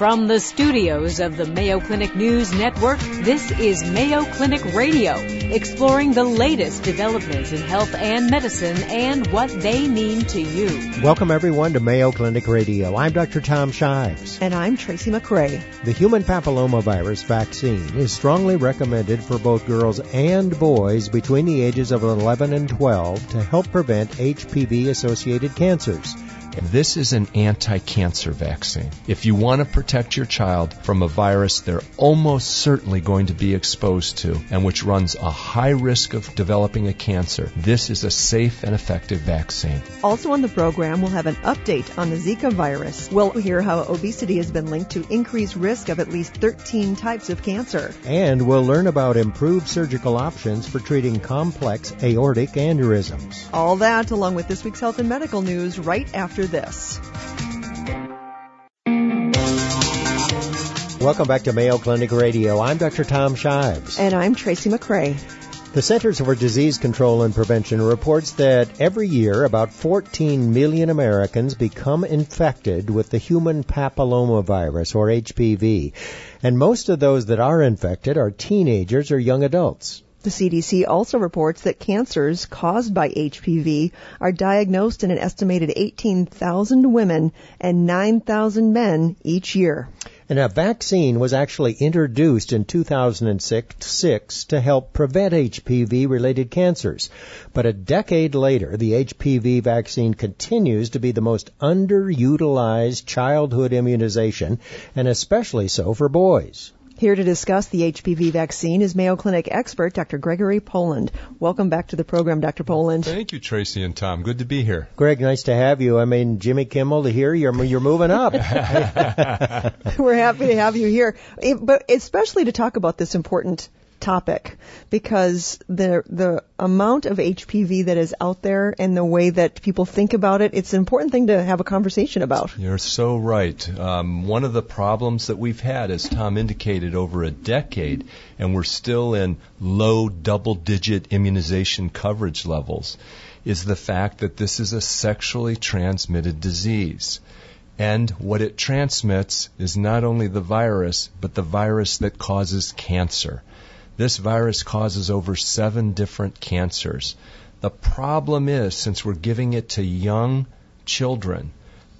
From the studios of the Mayo Clinic News Network, this is Mayo Clinic Radio, exploring the latest developments in health and medicine and what they mean to you. Welcome everyone to Mayo Clinic Radio. I'm Dr. Tom Shives. And I'm Tracy McCray. The human papillomavirus vaccine is strongly recommended for both girls and boys between the ages of 11 and 12 to help prevent HPV associated cancers. This is an anti-cancer vaccine. If you want to protect your child from a virus they're almost certainly going to be exposed to and which runs a high risk of developing a cancer, this is a safe and effective vaccine. Also on the program, we'll have an update on the Zika virus. We'll hear how obesity has been linked to increased risk of at least 13 types of cancer. And we'll learn about improved surgical options for treating complex aortic aneurysms. All that along with this week's health and medical news right after this. Welcome back to Mayo Clinic Radio. I'm Dr. Tom Shives. And I'm Tracy McCray. The Centers for Disease Control and Prevention reports that every year about 14 million Americans become infected with the human papillomavirus or HPV. And most of those that are infected are teenagers or young adults. The CDC also reports that cancers caused by HPV are diagnosed in an estimated 18,000 women and 9,000 men each year. And a vaccine was actually introduced in 2006 to help prevent HPV related cancers. But a decade later, the HPV vaccine continues to be the most underutilized childhood immunization, and especially so for boys. Here to discuss the HPV vaccine is Mayo Clinic expert Dr. Gregory Poland. Welcome back to the program, Dr. Poland. Thank you, Tracy and Tom. Good to be here. Greg, nice to have you. I mean, Jimmy Kimmel to hear you're you're moving up. We're happy to have you here, but especially to talk about this important topic because the the amount of HPV that is out there and the way that people think about it, it's an important thing to have a conversation about. You're so right. Um, one of the problems that we've had, as Tom indicated, over a decade, and we're still in low double-digit immunization coverage levels, is the fact that this is a sexually transmitted disease. And what it transmits is not only the virus, but the virus that causes cancer. This virus causes over seven different cancers. The problem is, since we're giving it to young children,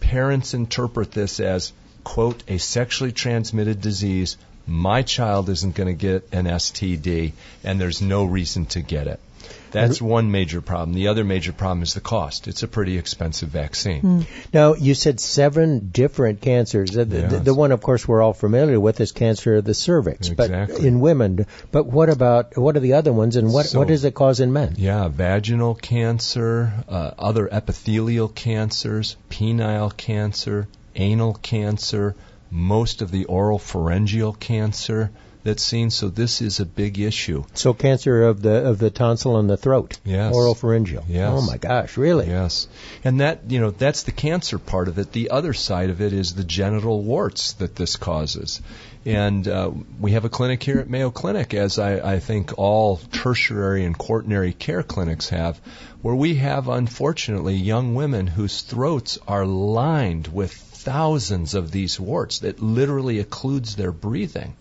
parents interpret this as, quote, a sexually transmitted disease. My child isn't going to get an STD, and there's no reason to get it. That's one major problem. The other major problem is the cost. It's a pretty expensive vaccine. Mm. Now, you said seven different cancers. The, yes. the, the, one, of course, we're all familiar with is cancer of the cervix, exactly. but in women. But what about what are the other ones, and what so, what does it cause in men? Yeah, vaginal cancer, uh, other epithelial cancers, penile cancer, anal cancer, most of the oral pharyngeal cancer that's seen. So this is a big issue. So cancer of the of the tonsil and the throat. Yes. Oral pharyngeal. Yes. Oh my gosh, really? Yes. And that you know that's the cancer part of it. The other side of it is the genital warts that this causes. And uh, we have a clinic here at Mayo Clinic, as I, I think all tertiary and quaternary care clinics have, where we have unfortunately young women whose throats are lined with thousands of these warts that literally occludes their breathing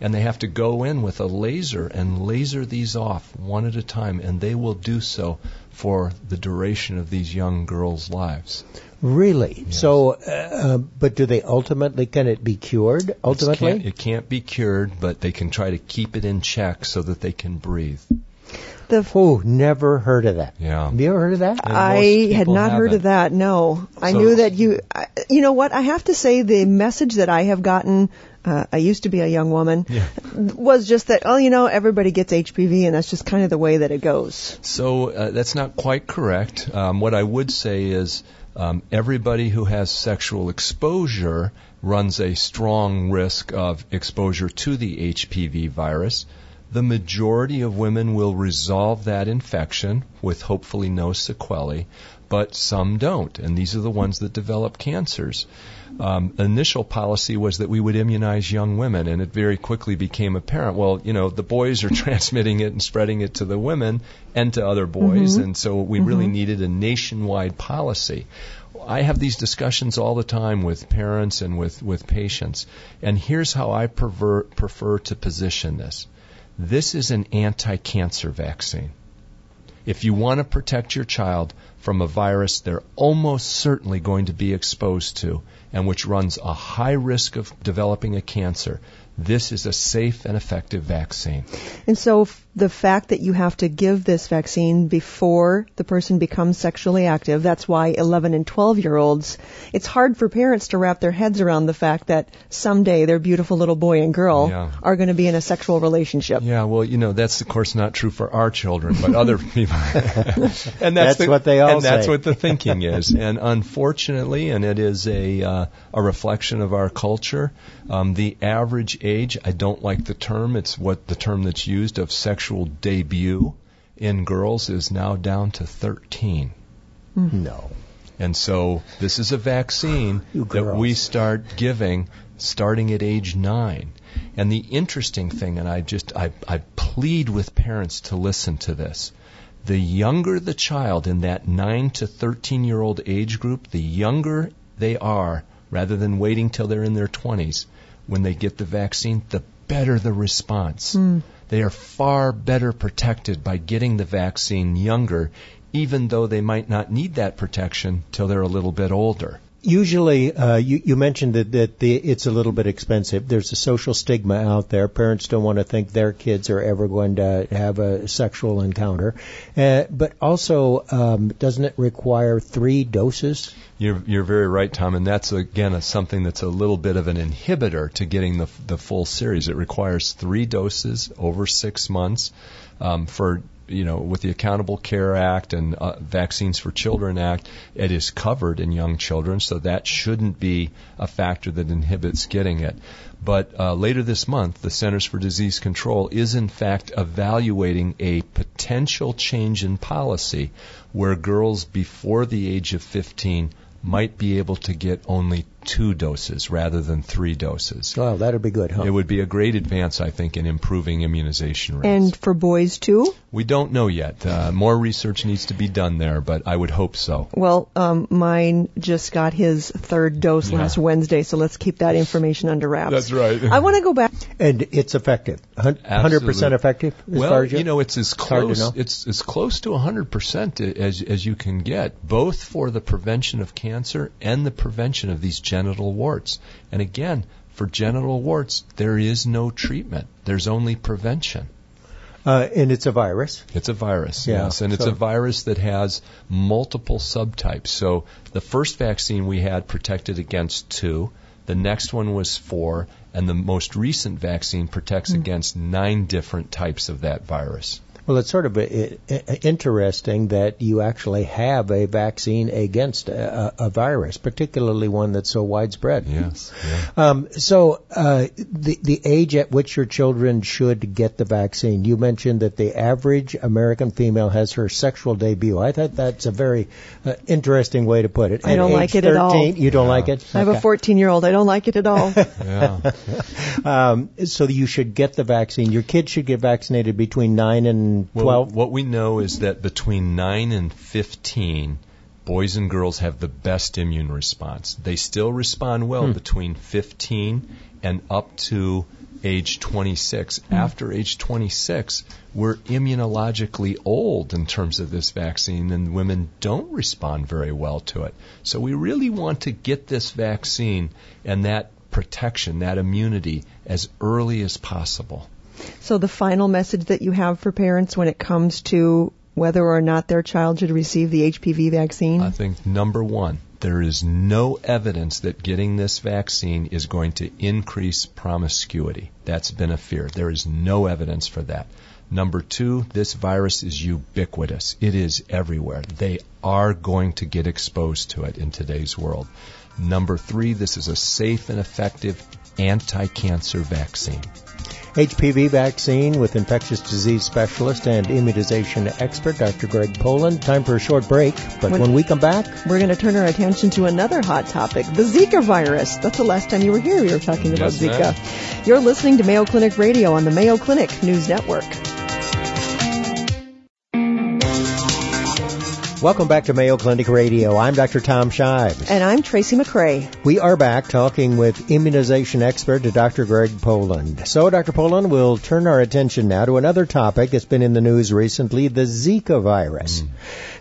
and they have to go in with a laser and laser these off one at a time, and they will do so for the duration of these young girls' lives. Really? Yes. So, uh, but do they ultimately can it be cured? Ultimately, can't, it can't be cured, but they can try to keep it in check so that they can breathe. The oh, never heard of that. Yeah. Have you ever heard of that? I had not haven't. heard of that. No, I knew that you. I, you know what? I have to say the message that I have gotten. Uh, I used to be a young woman. Yeah. Was just that. Oh, you know, everybody gets HPV, and that's just kind of the way that it goes. So uh, that's not quite correct. Um, what I would say is um, everybody who has sexual exposure runs a strong risk of exposure to the HPV virus. The majority of women will resolve that infection with hopefully no sequelae, but some don't, and these are the ones that develop cancers. Um, initial policy was that we would immunize young women, and it very quickly became apparent. Well, you know, the boys are transmitting it and spreading it to the women and to other boys, Mhm. and so we really needed a nationwide policy. I have these discussions all the time with parents and with, with patients. And here's how I prefer, prefer to position this. This is an anti-cancer vaccine. If you want to protect your child from a virus they're almost certainly going to be exposed to and which runs a high risk of developing a cancer, this is a safe and effective vaccine. And so f- the fact that you have to give this vaccine before the person becomes sexually active, that's why 11 and 12 year olds, it's hard for parents to wrap their heads around the fact that someday their beautiful little boy and girl Yeah. are going to be in a sexual relationship. Yeah, well, you know, that's of course not true for our children, but other people. and that's, That's the- what they all And that's what the thinking is. And unfortunately, and it is a uh, a reflection of our culture, um, the average age, I don't like the term, it's what the term that's used of sexual debut in girls is now down to 13. Hmm. No. And so this is a vaccine that we start giving starting at age nine. And the interesting thing, and I just I, I plead with parents to listen to this. The younger the child in that nine to thirteen year old age group, the younger they are, rather than waiting till they're in their twenties, when they get the vaccine, the better the response. Hmm. They are far better protected by getting the vaccine younger, even though they might not need that protection till they're a little bit older. Usually, uh, you, you mentioned that, that the, it's a little bit expensive. There's a social stigma out there. Parents don't want to think their kids are ever going to have a sexual encounter. Uh, but also, um, doesn't it require three doses? You're, you're very right, Tom, and that's again a, something that's a little bit of an inhibitor to getting the the full series. It requires three doses over six months um, for you know with the Accountable Care Act and uh, Vaccines for Children Act. It is covered in young children, so that shouldn't be a factor that inhibits getting it. But uh, later this month, the Centers for Disease Control is in fact evaluating a potential change in policy where girls before the age of 15 might be able to get only two doses rather than three doses. Well, that'd be good, huh? It would be a great advance, I think, in improving immunization rates. And for boys too? we don't know yet. Uh, more research needs to be done there, but I would hope so. Well, um, mine just got his third dose Yeah. last Wednesday, so let's keep that information under wraps. That's right. I want to go back. And it's effective. 100% effective as well, far as you know, it's as close it's as close to 100% as as you can get, both for the prevention of cancer and the prevention of these genital warts. And again, for genital warts, there is no treatment. There's only prevention. Uh, and it's a virus. It's a virus, Yeah, yes, and it's a virus that has multiple subtypes. So the first vaccine we had protected against two, the next one was four, and the most recent vaccine protects Hmm. against nine different types of that virus. Well, it's sort of i i interesting that you actually have a vaccine against a, a, a virus, particularly one that's so widespread. Yes. Yeah. Um, so, uh, the the age at which your children should get the vaccine. You mentioned that the average American female has her sexual debut. I thought that's a very uh, interesting way to put it. I don't like it at all. You don't like it? I have a 14 year old. I don't like it at all. Yeah. Um, so you should get the vaccine. Your kids should get vaccinated between nine and Well, what we know is that between 9 and 15, boys and girls have the best immune response. They still respond well hmm. between 15 and up to age 26. Hmm. After age 26, we're immunologically old in terms of this vaccine, and women don't respond very well to it. So we really want to get this vaccine and that protection, that immunity, as early as possible. So the final message that you have for parents when it comes to whether or not their child should receive the HPV vaccine? I think number one, there is no evidence that getting this vaccine is going to increase promiscuity. That's been a fear. There is no evidence for that. Number two, this virus is ubiquitous. It is everywhere. They are going to get exposed to it in today's world. Number three, this is a safe and effective anti-cancer vaccine. HPV vaccine with infectious disease specialist and immunization expert Dr. Greg Poland. Time for a short break, but When- when we come back, We're going to turn our attention to another hot topic, the Zika virus. That's the last time you were here. We were talking about Yes, Zika. ma'am. You're listening to Mayo Clinic Radio on the Mayo Clinic News Network. Welcome back to Mayo Clinic Radio. I'm Dr. Tom Shives. And I'm Tracy McCray. We are back talking with immunization expert Dr. Greg Poland. So, Dr. Poland, we'll turn our attention now to another topic that's been in the news recently, the Zika virus. Mm.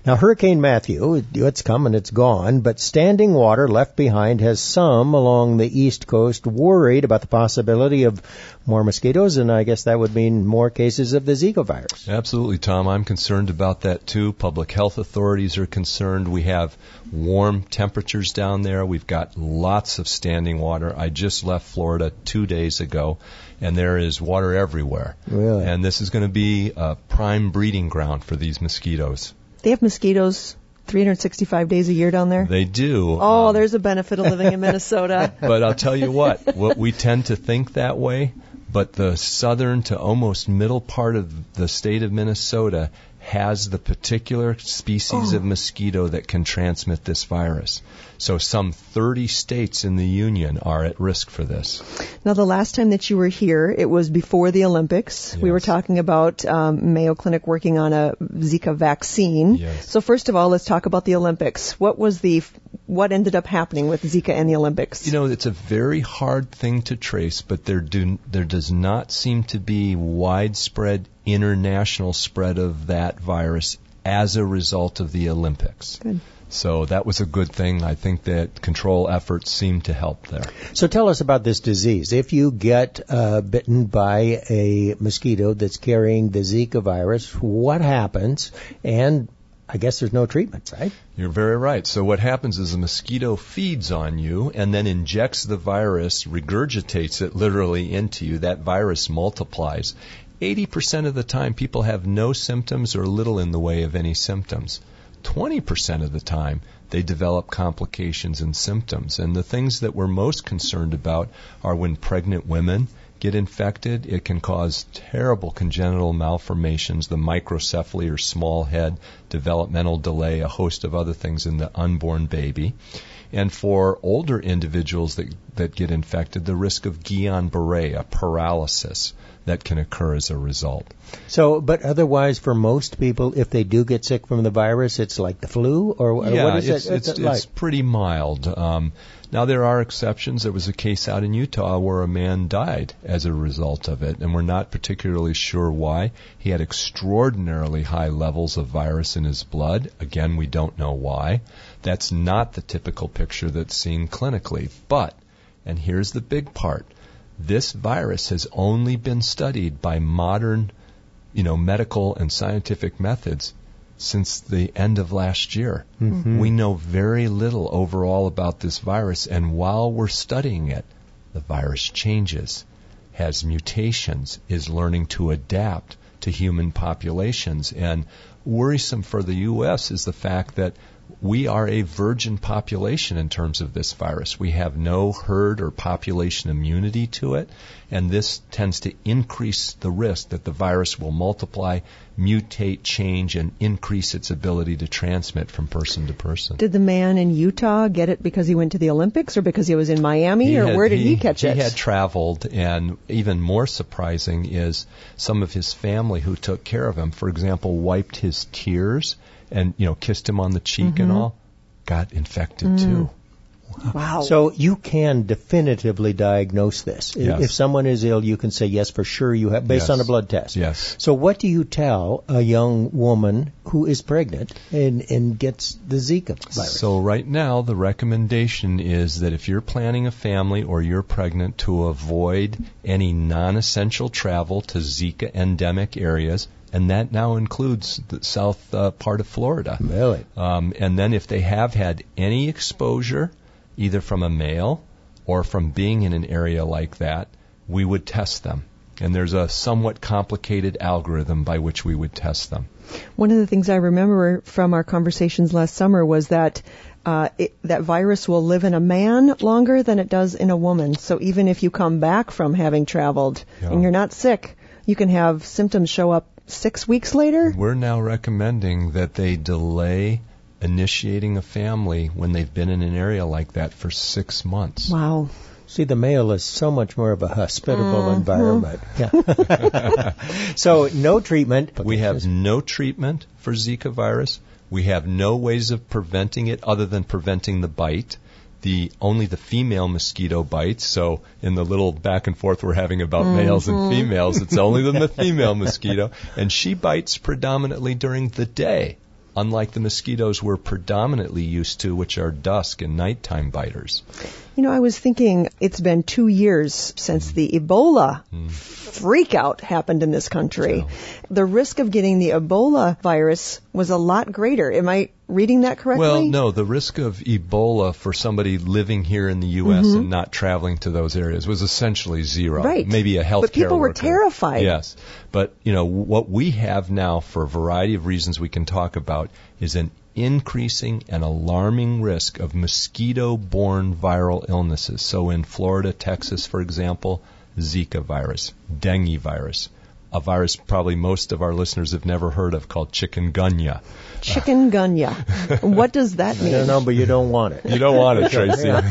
Now, Hurricane Matthew, it's come and it's gone, but standing water left behind has some along the East Coast worried about the possibility of more mosquitoes, and I guess that would mean more cases of the Zika virus. Absolutely, Tom. I'm concerned about that too. Public health authorities are concerned. We have warm temperatures down there. We've got lots of standing water. I just left Florida two days ago, and there is water everywhere. Really? And this is going to be a prime breeding ground for these mosquitoes. They have mosquitoes 365 days a year down there? They do. Oh, um, there's a benefit of living in Minnesota. but I'll tell you what, what we tend to think that way, but the southern to almost middle part of the state of Minnesota has the particular species oh. of mosquito that can transmit this virus. So some 30 states in the union are at risk for this. Now, the last time that you were here, it was before the Olympics. Yes. We were talking about um, Mayo Clinic working on a Zika vaccine. Yes. So first of all, let's talk about the Olympics. What was the what ended up happening with Zika and the Olympics? You know, it's a very hard thing to trace, but there do there does not seem to be widespread international spread of that virus as a result of the Olympics. Good. So that was a good thing. I think that control efforts seem to help there. So tell us about this disease. If you get uh, bitten by a mosquito that's carrying the Zika virus, what happens? And I guess there's no treatment, right? You're very right. So what happens is the mosquito feeds on you and then injects the virus, regurgitates it literally into you. That virus multiplies. 80% of the time people have no symptoms or little in the way of any symptoms. 20% of the time they develop complications and symptoms. And the things that we're most concerned about are when pregnant women get infected, it can cause terrible congenital malformations, the microcephaly or small head, developmental delay, a host of other things in the unborn baby. And for older individuals that, that get infected, the risk of Guillain-Barré, a paralysis, that can occur as a result. So, but otherwise, for most people, if they do get sick from the virus, it's like the flu, or, yeah, what is it's, it? It's, it's, it's pretty mild. Um, now there are exceptions. There was a case out in Utah where a man died as a result of it, and we're not particularly sure why. He had extraordinarily high levels of virus in his blood. Again, we don't know why. That's not the typical picture that's seen clinically. But, and here's the big part this virus has only been studied by modern, you know, medical and scientific methods since the end of last year. Mm-hmm. We know very little overall about this virus, and while we're studying it, the virus changes, has mutations, is learning to adapt to human populations. And worrisome for the U.S. is the fact that we are a virgin population in terms of this virus. We have no herd or population immunity to it, and this tends to increase the risk that the virus will multiply, mutate, change, and increase its ability to transmit from person to person. Did the man in Utah get it because he went to the Olympics or because he was in Miami, he or had, where did he, he catch it? He had traveled, and even more surprising is some of his family who took care of him, for example, wiped his tears and you know kissed him on the cheek mm-hmm. and all, got infected mm. too. Wow. So you can definitively diagnose this. Yes. If someone is ill, you can say yes for sure you have based yes. on a blood test. Yes. So what do you tell a young woman who is pregnant and, and gets the Zika virus? So right now the recommendation is that if you're planning a family or you're pregnant to avoid any non-essential travel to Zika endemic areas and that now includes the south uh, part of Florida. Really? Um, and then if they have had any exposure, either from a male or from being in an area like that, we would test them. And there's a somewhat complicated algorithm by which we would test them. One of the things I remember from our conversations last summer was that uh, it, that virus will live in a man longer than it does in a woman. So even if you come back from having traveled yeah. and you're not sick, you can have symptoms show up six weeks later? We're now recommending that they delay initiating a family when they've been in an area like that for six months. Wow. See, the male is so much more of a hospitable mm-hmm. environment. Yeah. so, no treatment. We have no treatment for Zika virus. We have no ways of preventing it other than preventing the bite. The only the female mosquito bites. So in the little back and forth we're having about males and mm-hmm. females, it's only the female mosquito, and she bites predominantly during the day, unlike the mosquitoes we're predominantly used to, which are dusk and nighttime biters. You know, I was thinking it's been two years since the Ebola freakout happened in this country. The risk of getting the Ebola virus was a lot greater. Am I reading that correctly? Well, no, the risk of Ebola for somebody living here in the U.S. and not traveling to those areas was essentially zero. Mm-hmm. Right. Maybe a health But people were worker. terrified. Yes. But, you know, what we have now, for a variety of reasons we can talk about, is an increasing and alarming risk of mosquito borne viral illnesses. So in Florida, Texas, for example, Zika virus, dengue virus, a virus probably most of our listeners have never heard of called chikungunya. Chikungunya. what does that I mean? don't know, but you don't want it. You don't want it, Tracy.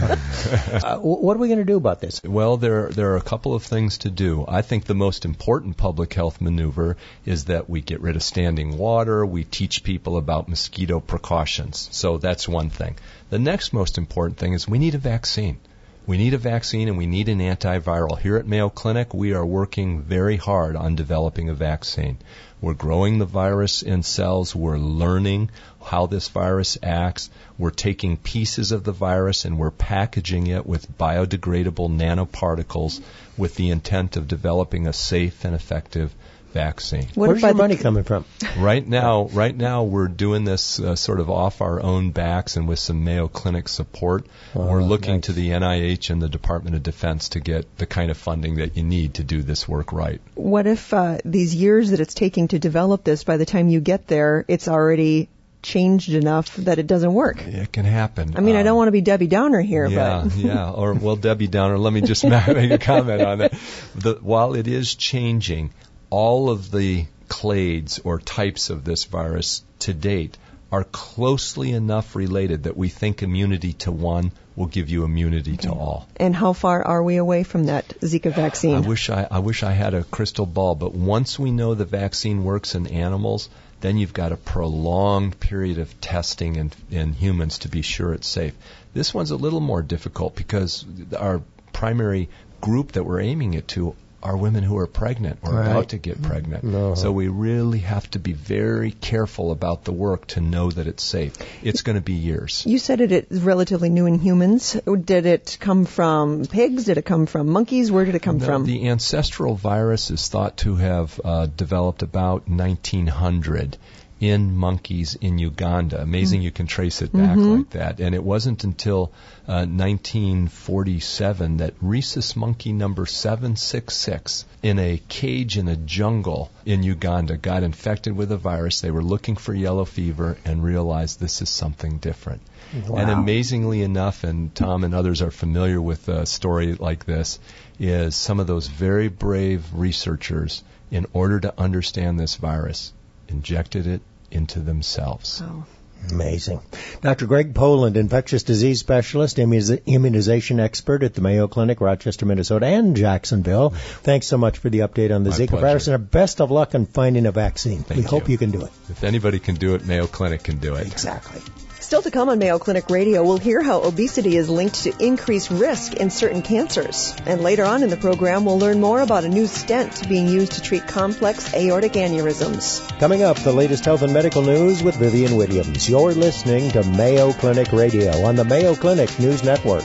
Uh, what are we going to do about this? Well, there there are a couple of things to do. I think the most important public health maneuver is that we get rid of standing water. We teach people about mosquito precautions. So that's one thing. The next most important thing is we need a vaccine. We need a vaccine and we need an antiviral. Here at Mayo Clinic, we are working very hard on developing a vaccine. We're growing the virus in cells. We're learning how this virus acts. We're taking pieces of the virus and we're packaging it with biodegradable nanoparticles with the intent of developing a safe and effective vaccine. What Where's if by your the- money coming from? Right now, right now we're doing this uh, sort of off our own backs and with some Mayo Clinic support. Oh, we're looking nice. to the NIH and the Department of Defense to get the kind of funding that you need to do this work right. What if uh, these years that it's taking to develop this, by the time you get there, it's already changed enough that it doesn't work? It can happen. I mean, I Um, don't want to be Debbie Downer here, yeah, but yeah. Or well, Debbie Downer. Let me just make a comment on that. The, while it is changing, all of the clades or types of this virus to date are closely enough related that we think immunity to one will give you immunity to all. and how far are we away from that Zika vaccine? I wish I, I wish I had a crystal ball, but once we know the vaccine works in animals, then you've got a prolonged period of testing in, in humans to be sure it's safe. This one's a little more difficult because our primary group that we're aiming it to are women who are pregnant or Right. about to get pregnant. No. So we really have to be very careful about the work to know that it's safe. It's going to be years. You said it is relatively new in humans. Did it come from pigs? Did it come from monkeys? Where did it come The- from? The ancestral virus is thought to have uh, developed about 1900 in monkeys in Uganda. Amazing you can trace it back like that. And it wasn't until uh, 1947 that rhesus monkey number 766 in a cage in a jungle in Uganda got infected with a virus. They were looking for yellow fever and realized this is something different. And amazingly enough, and Tom and others are familiar with a story like this, is some of those very brave researchers, in order to understand this virus, injected it into themselves. Oh. Amazing. Dr. Greg Poland, infectious disease specialist, immuniz- immunization expert at the Mayo Clinic, Rochester, Minnesota, and Jacksonville. Thanks so much for the update on the My Zika pleasure. virus, and best of luck in finding a vaccine. Thank we hope you. you can do it. If anybody can do it, Mayo Clinic can do it. Exactly. Still to come on Mayo Clinic Radio, we'll hear how obesity is linked to increased risk in certain cancers. And later on in the program, we'll learn more about a new stent being used to treat complex aortic aneurysms. Coming up, the latest health and medical news with Vivian Williams. You're listening to Mayo Clinic Radio on the Mayo Clinic News Network.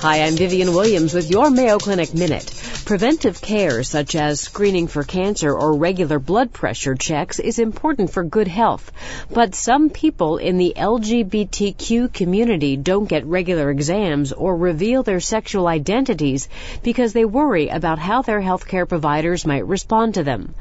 Hi, I'm Vivian Williams with your Mayo Clinic Minute. Preventive care such as screening for cancer or regular blood pressure checks is important for good health. But some people in the LGBTQ community don't get regular exams or reveal their sexual identities because they worry about how their healthcare providers might respond to them.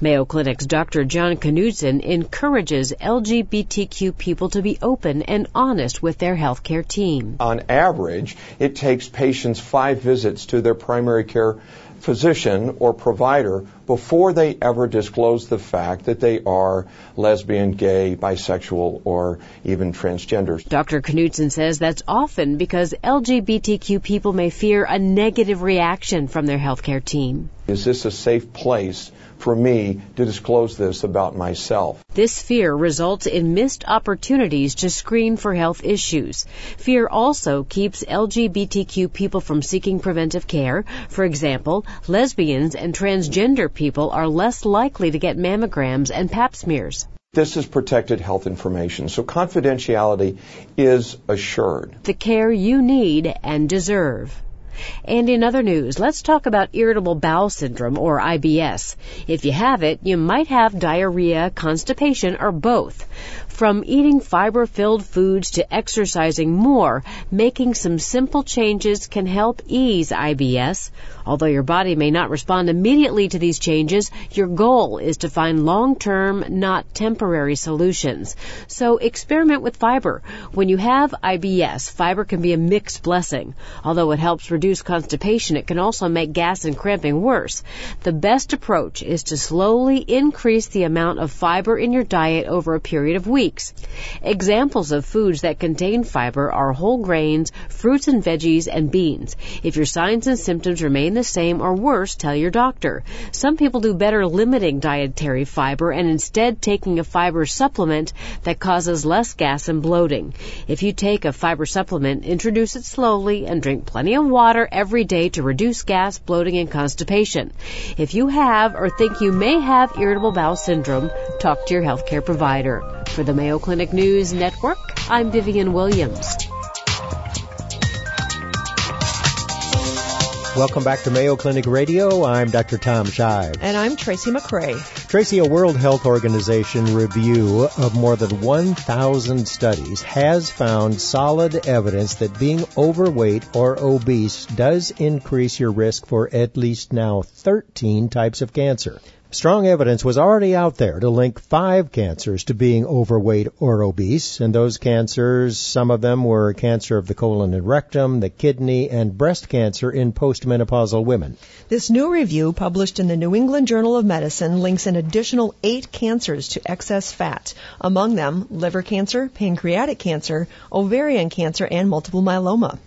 Mayo Clinic's Dr. John Knudsen encourages LGBTQ people to be open and honest with their healthcare team. On average, it takes patients five visits to their primary care physician or provider before they ever disclose the fact that they are lesbian, gay, bisexual, or even transgender. Dr. Knudsen says that's often because LGBTQ people may fear a negative reaction from their healthcare team. Is this a safe place for me to disclose this about myself. This fear results in missed opportunities to screen for health issues. Fear also keeps LGBTQ people from seeking preventive care. For example, lesbians and transgender people are less likely to get mammograms and pap smears. This is protected health information, so confidentiality is assured. The care you need and deserve. And in other news, let's talk about irritable bowel syndrome or IBS. If you have it, you might have diarrhea, constipation, or both. From eating fiber filled foods to exercising more, making some simple changes can help ease IBS. Although your body may not respond immediately to these changes, your goal is to find long-term, not temporary solutions. So experiment with fiber. When you have IBS, fiber can be a mixed blessing. Although it helps reduce constipation, it can also make gas and cramping worse. The best approach is to slowly increase the amount of fiber in your diet over a period of weeks weeks. Examples of foods that contain fiber are whole grains, fruits and veggies, and beans. If your signs and symptoms remain the same or worse, tell your doctor. Some people do better limiting dietary fiber and instead taking a fiber supplement that causes less gas and bloating. If you take a fiber supplement, introduce it slowly and drink plenty of water every day to reduce gas, bloating, and constipation. If you have or think you may have irritable bowel syndrome, talk to your healthcare provider. For the Mayo Clinic News Network, I'm Vivian Williams. Welcome back to Mayo Clinic Radio. I'm Dr. Tom Shives. And I'm Tracy McCray. Tracy, a World Health Organization review of more than 1,000 studies has found solid evidence that being overweight or obese does increase your risk for at least now 13 types of cancer. Strong evidence was already out there to link five cancers to being overweight or obese, and those cancers, some of them were cancer of the colon and rectum, the kidney, and breast cancer in postmenopausal women. This new review, published in the New England Journal of Medicine, links an additional eight cancers to excess fat, among them liver cancer, pancreatic cancer, ovarian cancer, and multiple myeloma.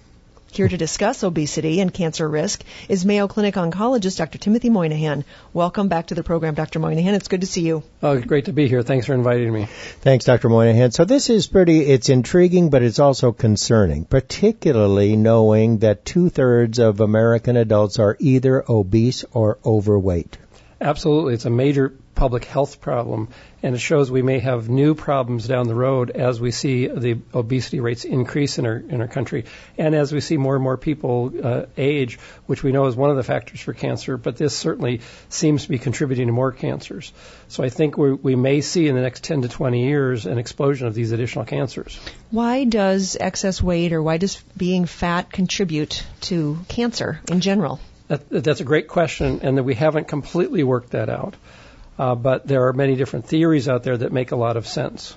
Here to discuss obesity and cancer risk is Mayo Clinic oncologist Dr. Timothy Moynihan. Welcome back to the program, Dr. Moynihan. It's good to see you. Oh, great to be here. Thanks for inviting me. Thanks, Dr. Moynihan. So this is pretty, it's intriguing, but it's also concerning, particularly knowing that two thirds of American adults are either obese or overweight. Absolutely. It's a major public health problem, and it shows we may have new problems down the road as we see the obesity rates increase in our in our country, and as we see more and more people uh, age, which we know is one of the factors for cancer. But this certainly seems to be contributing to more cancers. So I think we we may see in the next 10 to 20 years an explosion of these additional cancers. Why does excess weight or why does being fat contribute to cancer in general? That, that's a great question, and that we haven't completely worked that out. Uh, but there are many different theories out there that make a lot of sense.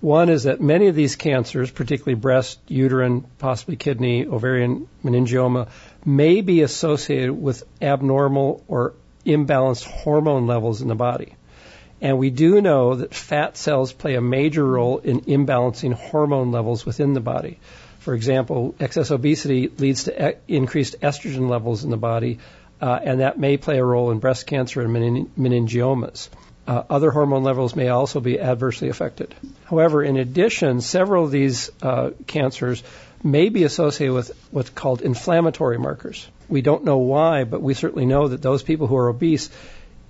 One is that many of these cancers, particularly breast, uterine, possibly kidney, ovarian meningioma, may be associated with abnormal or imbalanced hormone levels in the body. And we do know that fat cells play a major role in imbalancing hormone levels within the body. For example, excess obesity leads to e- increased estrogen levels in the body, uh, and that may play a role in breast cancer and mening- meningiomas. Uh, other hormone levels may also be adversely affected. However, in addition, several of these uh, cancers may be associated with what's called inflammatory markers. We don't know why, but we certainly know that those people who are obese,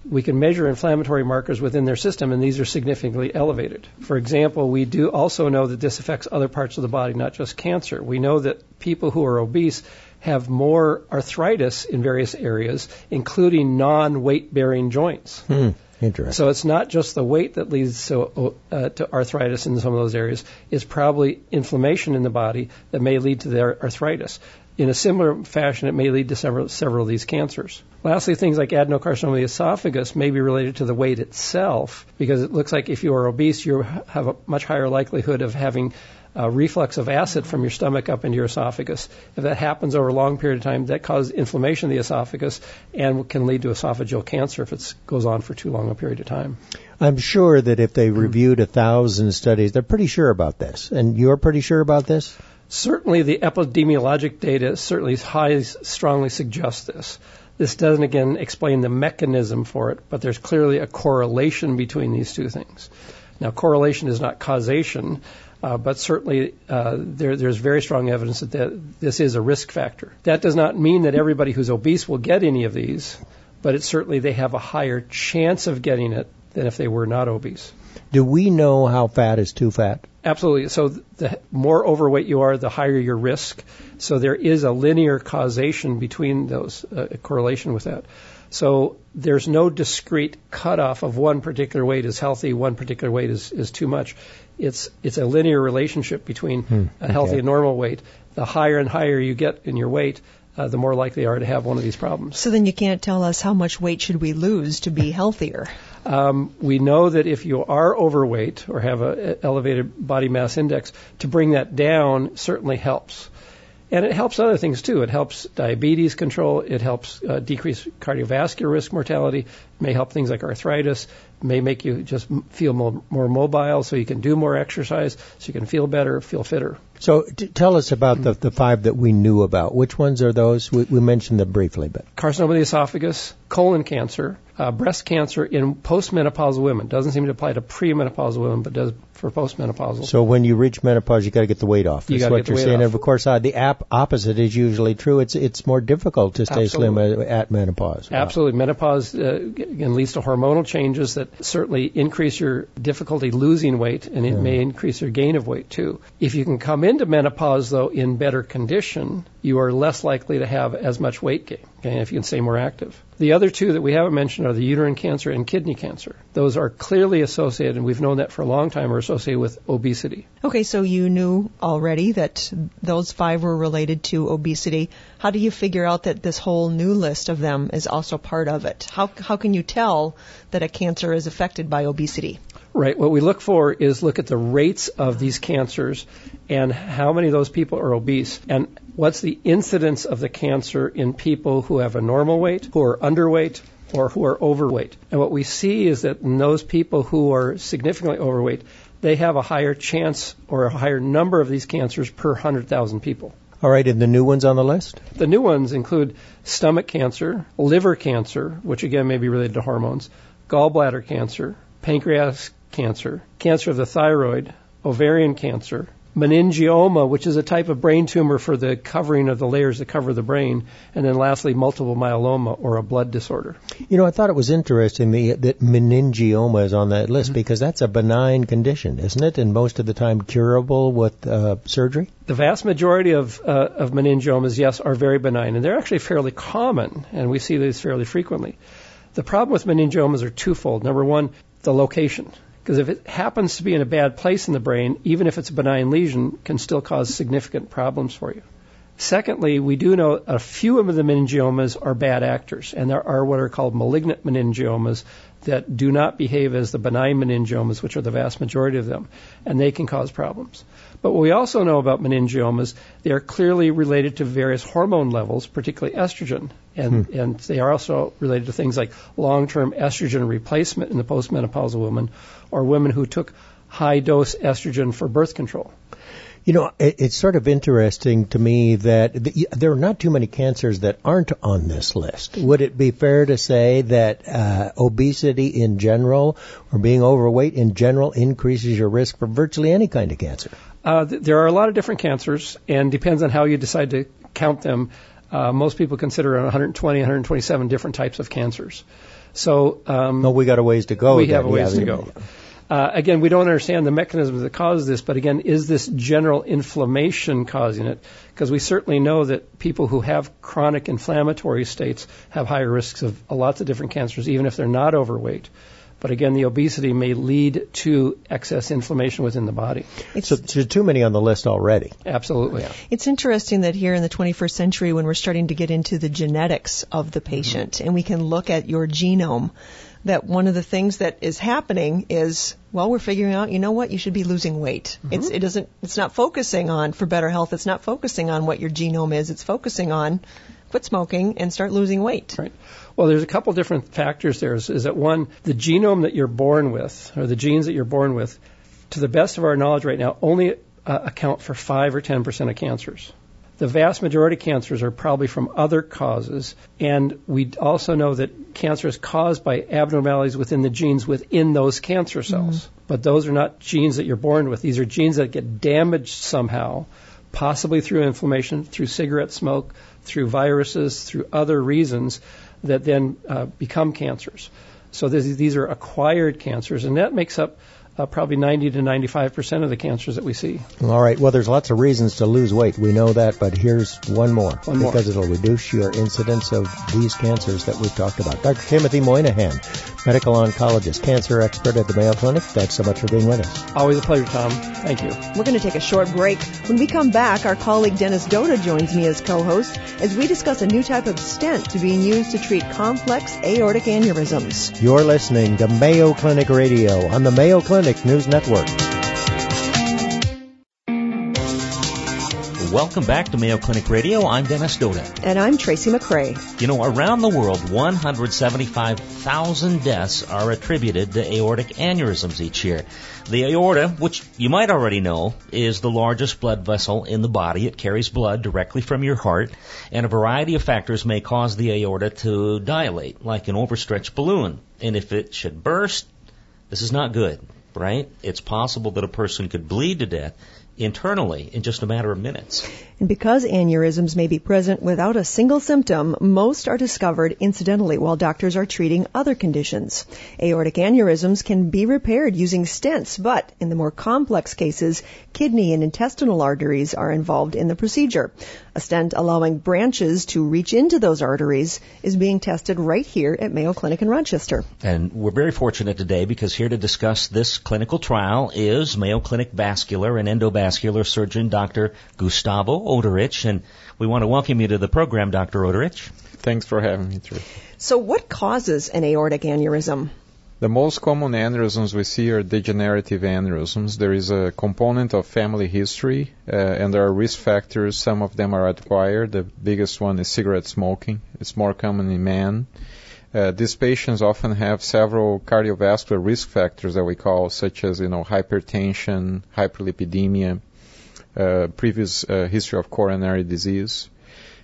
we can measure inflammatory markers within their system, and these are significantly elevated. For example, we do also know that this affects other parts of the body, not just cancer. We know that people who are obese have more arthritis in various areas, including non-weight bearing joints. Hmm. Interesting. So it's not just the weight that leads to, uh, to arthritis in some of those areas. It's probably inflammation in the body that may lead to their arthritis. In a similar fashion, it may lead to several, several of these cancers. Lastly, things like adenocarcinoma of the esophagus may be related to the weight itself, because it looks like if you are obese, you have a much higher likelihood of having uh, reflux of acid from your stomach up into your esophagus. If that happens over a long period of time, that causes inflammation of the esophagus and can lead to esophageal cancer if it goes on for too long a period of time. I'm sure that if they reviewed a thousand studies, they're pretty sure about this. And you're pretty sure about this? Certainly, the epidemiologic data certainly strongly suggests this. This doesn't again explain the mechanism for it, but there's clearly a correlation between these two things. Now, correlation is not causation, uh, but certainly uh, there, there's very strong evidence that, that this is a risk factor. That does not mean that everybody who's obese will get any of these, but it's certainly they have a higher chance of getting it than if they were not obese. Do we know how fat is too fat? Absolutely. So the more overweight you are, the higher your risk. So there is a linear causation between those, uh, a correlation with that. So there's no discrete cutoff of one particular weight is healthy, one particular weight is, is too much. It's it's a linear relationship between hmm, a healthy okay. and normal weight. The higher and higher you get in your weight, uh, the more likely you are to have one of these problems. So then you can't tell us how much weight should we lose to be healthier. Um, we know that if you are overweight or have an elevated body mass index, to bring that down certainly helps. And it helps other things too. It helps diabetes control. It helps uh, decrease cardiovascular risk mortality. It may help things like arthritis. May make you just feel more, more mobile so you can do more exercise, so you can feel better, feel fitter. So t- tell us about the, the five that we knew about. Which ones are those? We, we mentioned them briefly, but carcinoma of the esophagus, colon cancer, uh, breast cancer in postmenopausal women. Doesn't seem to apply to premenopausal women, but does for postmenopausal. So when you reach menopause, you got to get the weight off. That's you what you're saying. Off. And of course, uh, the ap- opposite is usually true. It's it's more difficult to stay Absolutely. slim at menopause. Wow. Absolutely, menopause uh, leads to hormonal changes that certainly increase your difficulty losing weight, and it yeah. may increase your gain of weight too. If you can come into menopause though in better condition, you are less likely to have as much weight gain. Okay, if you can stay more active. The other two that we haven't mentioned are the uterine cancer and kidney cancer. Those are clearly associated, and we've known that for a long time, are associated with obesity. Okay, so you knew already that those five were related to obesity. How do you figure out that this whole new list of them is also part of it? How, how can you tell that a cancer is affected by obesity? Right. What we look for is look at the rates of these cancers and how many of those people are obese and what's the incidence of the cancer in people who have a normal weight, who are underweight, or who are overweight. And what we see is that in those people who are significantly overweight, they have a higher chance or a higher number of these cancers per 100,000 people. All right, and the new ones on the list? The new ones include stomach cancer, liver cancer, which again may be related to hormones, gallbladder cancer, pancreas cancer, cancer of the thyroid, ovarian cancer, meningioma, which is a type of brain tumor for the covering of the layers that cover the brain, and then lastly, multiple myeloma or a blood disorder. You know, I thought it was interesting that meningioma is on that list mm-hmm. because that's a benign condition, isn't it? And most of the time curable with uh, surgery? The vast majority of, uh, of meningiomas, yes, are very benign, and they're actually fairly common, and we see these fairly frequently. The problem with meningiomas are twofold. Number one, the location. Because if it happens to be in a bad place in the brain, even if it's a benign lesion, can still cause significant problems for you. Secondly, we do know a few of the meningiomas are bad actors, and there are what are called malignant meningiomas that do not behave as the benign meningiomas, which are the vast majority of them, and they can cause problems. But what we also know about meningiomas, they are clearly related to various hormone levels, particularly estrogen, and, hmm. and they are also related to things like long-term estrogen replacement in the postmenopausal woman, or women who took high-dose estrogen for birth control. You know, it's sort of interesting to me that there are not too many cancers that aren't on this list. Would it be fair to say that uh, obesity in general or being overweight in general increases your risk for virtually any kind of cancer? Uh, th- there are a lot of different cancers, and depends on how you decide to count them. Uh, most people consider 120, 127 different types of cancers. So, um, we got a ways to go. We then. have a ways yeah, to go. Yeah. Uh, again, we don't understand the mechanisms that cause this, but again, is this general inflammation causing it? Because we certainly know that people who have chronic inflammatory states have higher risks of lots of different cancers, even if they're not overweight. But again, the obesity may lead to excess inflammation within the body. It's, so there's too many on the list already. Absolutely. Yeah. It's interesting that here in the 21st century, when we're starting to get into the genetics of the patient, mm-hmm. and we can look at your genome, that one of the things that is happening is well we're figuring out you know what you should be losing weight Mm-hmm. it's it doesn't it's not focusing on for better health it's not focusing on what your genome is it's focusing on quit smoking and start losing weight Right. Well, there's a couple different factors there. Is, is that one, the genome that you're born with, or the genes that you're born with, to the best of our knowledge right now, only uh, account for 5 or 10% of cancers. The vast majority of cancers are probably from other causes, and we also know that cancer is caused by abnormalities within the genes within those cancer cells. But those are not genes that you're born with. These are genes that get damaged somehow, possibly through inflammation, through cigarette smoke, through viruses, through other reasons that then uh, become cancers. So this, these are acquired cancers, and that makes up uh, probably 90 to 95 percent of the cancers that we see. All right. Well, there's lots of reasons to lose weight. We know that, but here's one more. One more. because it'll reduce your incidence of these cancers that we've talked about. Dr. Timothy Moynihan, medical oncologist, cancer expert at the Mayo Clinic. Thanks so much for being with us. Always a pleasure, Tom. Thank you. We're going to take a short break. When we come back, our colleague Dennis Douda joins me as co-host as we discuss a new type of stent to being used to treat complex aortic aneurysms. You're listening to Mayo Clinic Radio on the Mayo Clinic News Network. Welcome back to Mayo Clinic Radio. I'm Dennis Douda. And I'm Tracy McCray. You know, around the world, 175,000 deaths are attributed to aortic aneurysms each year. The aorta, which you might already know, is the largest blood vessel in the body. It carries blood directly from your heart, and a variety of factors may cause the aorta to dilate, like an overstretched balloon. And if it should burst, this is not good, right? It's possible that a person could bleed to death internally in just a matter of minutes. And because aneurysms may be present without a single symptom, most are discovered incidentally while doctors are treating other conditions. Aortic aneurysms can be repaired using stents, but in the more complex cases, kidney and intestinal arteries are involved in the procedure. A stent allowing branches to reach into those arteries is being tested right here at Mayo Clinic in Rochester. And we're very fortunate today because here to discuss this clinical trial is Mayo Clinic vascular and endovascular surgeon Dr. Gustavo Oderich. And we want to welcome you to the program, Dr. Oderich. Thanks for having me, Drew. So what causes an aortic aneurysm? The most common aneurysms we see are degenerative aneurysms. There is a component of family history, uh, and there are risk factors. Some of them are acquired. The biggest one is cigarette smoking. It's more common in men. Uh, these patients often have several cardiovascular risk factors that we call, such as you know hypertension, hyperlipidemia, uh, previous uh, history of coronary disease.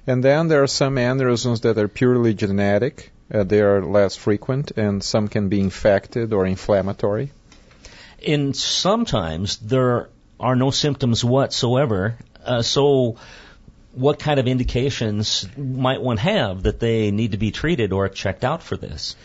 And then there are some aneurysms that are purely genetic. Uh, they are less frequent, and some can be infected or inflammatory. And sometimes there are no symptoms whatsoever. Uh, so, what kind of indications might one have that they need to be treated or checked out for this?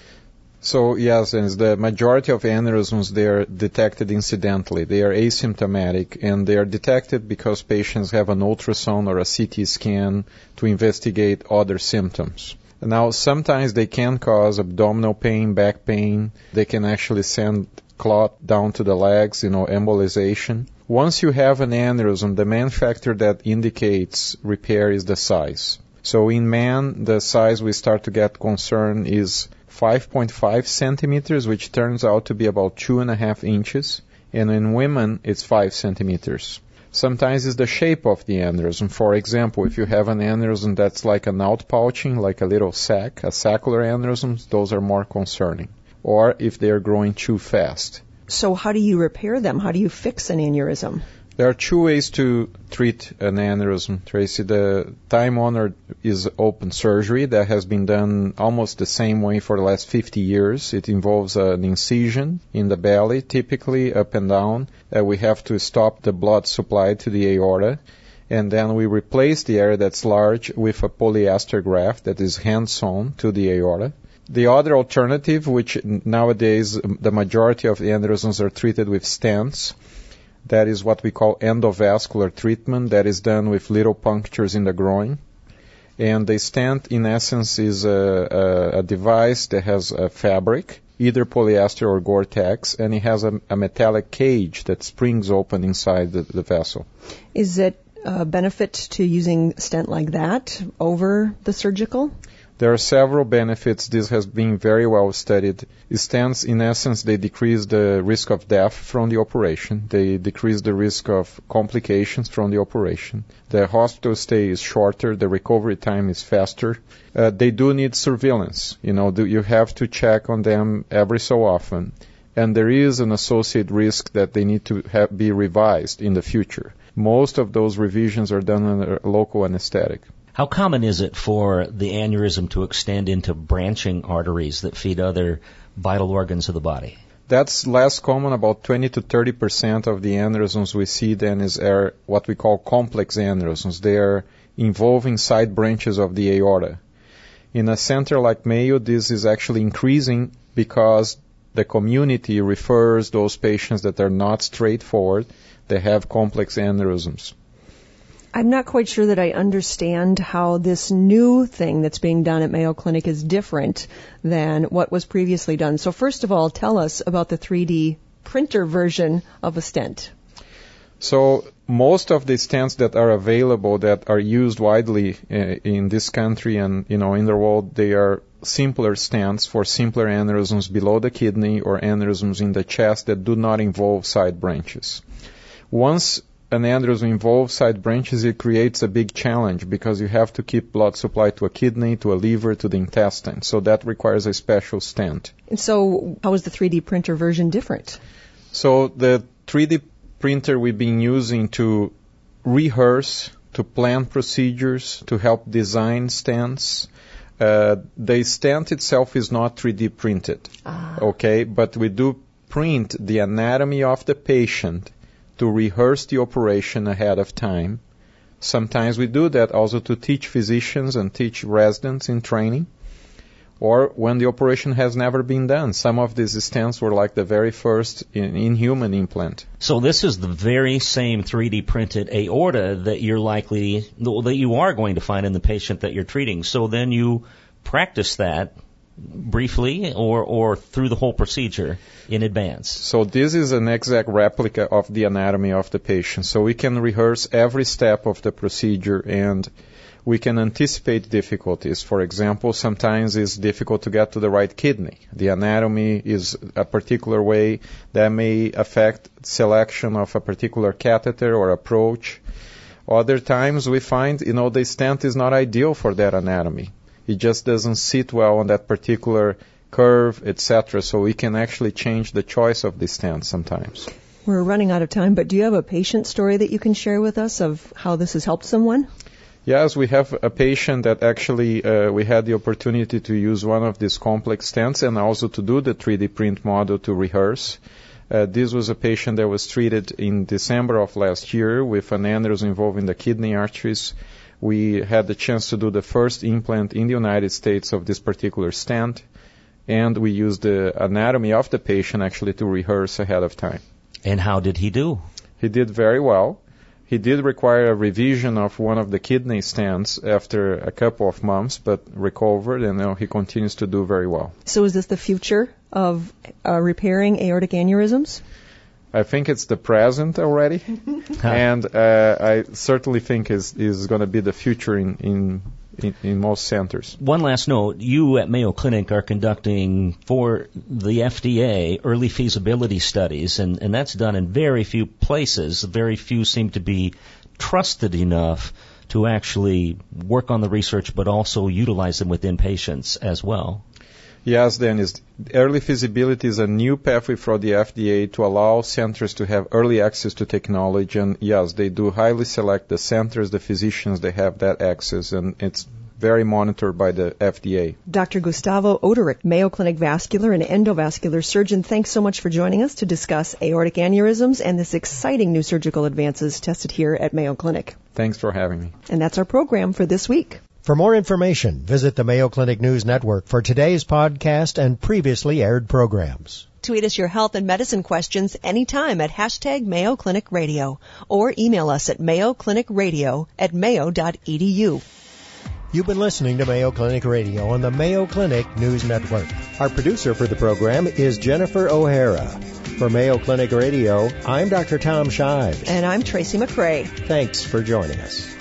So yes, and the majority of aneurysms they are detected incidentally. They are asymptomatic, and they are detected because patients have an ultrasound or a CT scan to investigate other symptoms. Now, sometimes they can cause abdominal pain, back pain. They can actually send clot down to the legs, you know, embolization. Once you have an aneurysm, the main factor that indicates repair is the size. So in man, the size we start to get concerned is 5.5 centimeters, which turns out to be about two and a half inches. And in women, it's 5 centimeters. Sometimes it's the shape of the aneurysm. For example, if you have an aneurysm that's like an outpouching, like a little sac, a saccular aneurysm, those are more concerning. Or if they are growing too fast. So how do you repair them? How do you fix an aneurysm? There are two ways to treat an aneurysm, Tracy. The time honored is open surgery that has been done almost the same way for the last 50 years. It involves an incision in the belly, typically up and down. Uh, we have to stop the blood supply to the aorta. And then we replace the area that's large with a polyester graft that is hand sewn to the aorta. The other alternative, which nowadays the majority of the aneurysms are treated with stents, that is what we call endovascular treatment that is done with little punctures in the groin. And the stent, in essence, is a, a, a device that has a fabric, either polyester or Gore-Tex, and it has a, a metallic cage that springs open inside the, the vessel. Is it a benefit to using stent like that over the surgical? There are several benefits. This has been very well studied. Stents, in essence, they decrease the risk of death from the operation. They decrease the risk of complications from the operation. The hospital stay is shorter. The recovery time is faster. Uh, they do need surveillance. You know, you have to check on them every so often. And there is an associated risk that they need to have, be revised in the future. Most of those revisions are done under local anesthetic. How common is it for the aneurysm to extend into branching arteries that feed other vital organs of the body? That's less common. About 20 to 30 percent of the aneurysms we see then is are what we call complex aneurysms. They are involving side branches of the aorta. In a center like Mayo, this is actually increasing because the community refers those patients that are not straightforward. They have complex aneurysms. I'm not quite sure that I understand how this new thing that's being done at Mayo Clinic is different than what was previously done. So first of all, tell us about the 3D printer version of a stent. So most of the stents that are available that are used widely uh, in this country and you know in the world, they are simpler stents for simpler aneurysms below the kidney or aneurysms in the chest that do not involve side branches. Once an aneurysm involves side branches, it creates a big challenge because you have to keep blood supply to a kidney, to a liver, to the intestine. So that requires a special stent. And so, how is the 3D printer version different? So the 3D printer we've been using to rehearse, to plan procedures, to help design stents. Uh, the stent itself is not 3D printed, Ah. okay, but we do print the anatomy of the patient to rehearse the operation ahead of time. Sometimes we do that also to teach physicians and teach residents in training. Or when the operation has never been done. Some of these stents were like the very first in, inhuman implant. So this is the very same 3D printed aorta that you're likely that you are going to find in the patient that you're treating. So then you practice that briefly or or through the whole procedure in advance. So this is an exact replica of the anatomy of the patient. So we can rehearse every step of the procedure and we can anticipate difficulties. For example, sometimes it's difficult to get to the right kidney. The anatomy is a particular way that may affect selection of a particular catheter or approach. Other times we find, you know, the stent is not ideal for that anatomy. It just doesn't sit well on that particular curve, etc. So we can actually change the choice of the stent sometimes. We're running out of time, but do you have a patient story that you can share with us of how this has helped someone? Yes, we have a patient that actually uh, we had the opportunity to use one of these complex stents and also to do the 3D print model to rehearse. Uh, this was a patient that was treated in December of last year with an aneurysm involving the kidney arteries. We had the chance to do the first implant in the United States of this particular stent, and we used the anatomy of the patient actually to rehearse ahead of time. And how did he do? He did very well. He did require a revision of one of the kidney stents after a couple of months, but recovered, and now he continues to do very well. So is this the future of uh, repairing aortic aneurysms? I think it's the present already, and uh, I certainly think is is going to be the future in, in in in most centers. One last note, you at Mayo Clinic are conducting for the FDA early feasibility studies and, and that's done in very few places. Very few seem to be trusted enough to actually work on the research but also utilize them within patients as well. Yes, Dennis. Early feasibility is a new pathway for the FDA to allow centers to have early access to technology. And yes, they do highly select the centers, the physicians, they have that access, and it's very monitored by the FDA. Dr. Gustavo Oderich, Mayo Clinic vascular and endovascular surgeon, thanks so much for joining us to discuss aortic aneurysms and this exciting new surgical advances tested here at Mayo Clinic. Thanks for having me. And that's our program for this week. For more information, visit the Mayo Clinic News Network for today's podcast and previously aired programs. Tweet us your health and medicine questions anytime at hashtag Mayo Clinic Radio or email us at mayoclinicradio at mayo.edu. You've been listening to Mayo Clinic Radio on the Mayo Clinic News Network. Our producer for the program is Jennifer O'Hara. For Mayo Clinic Radio, I'm Dr. Tom Shives. And I'm Tracy McCray. Thanks for joining us.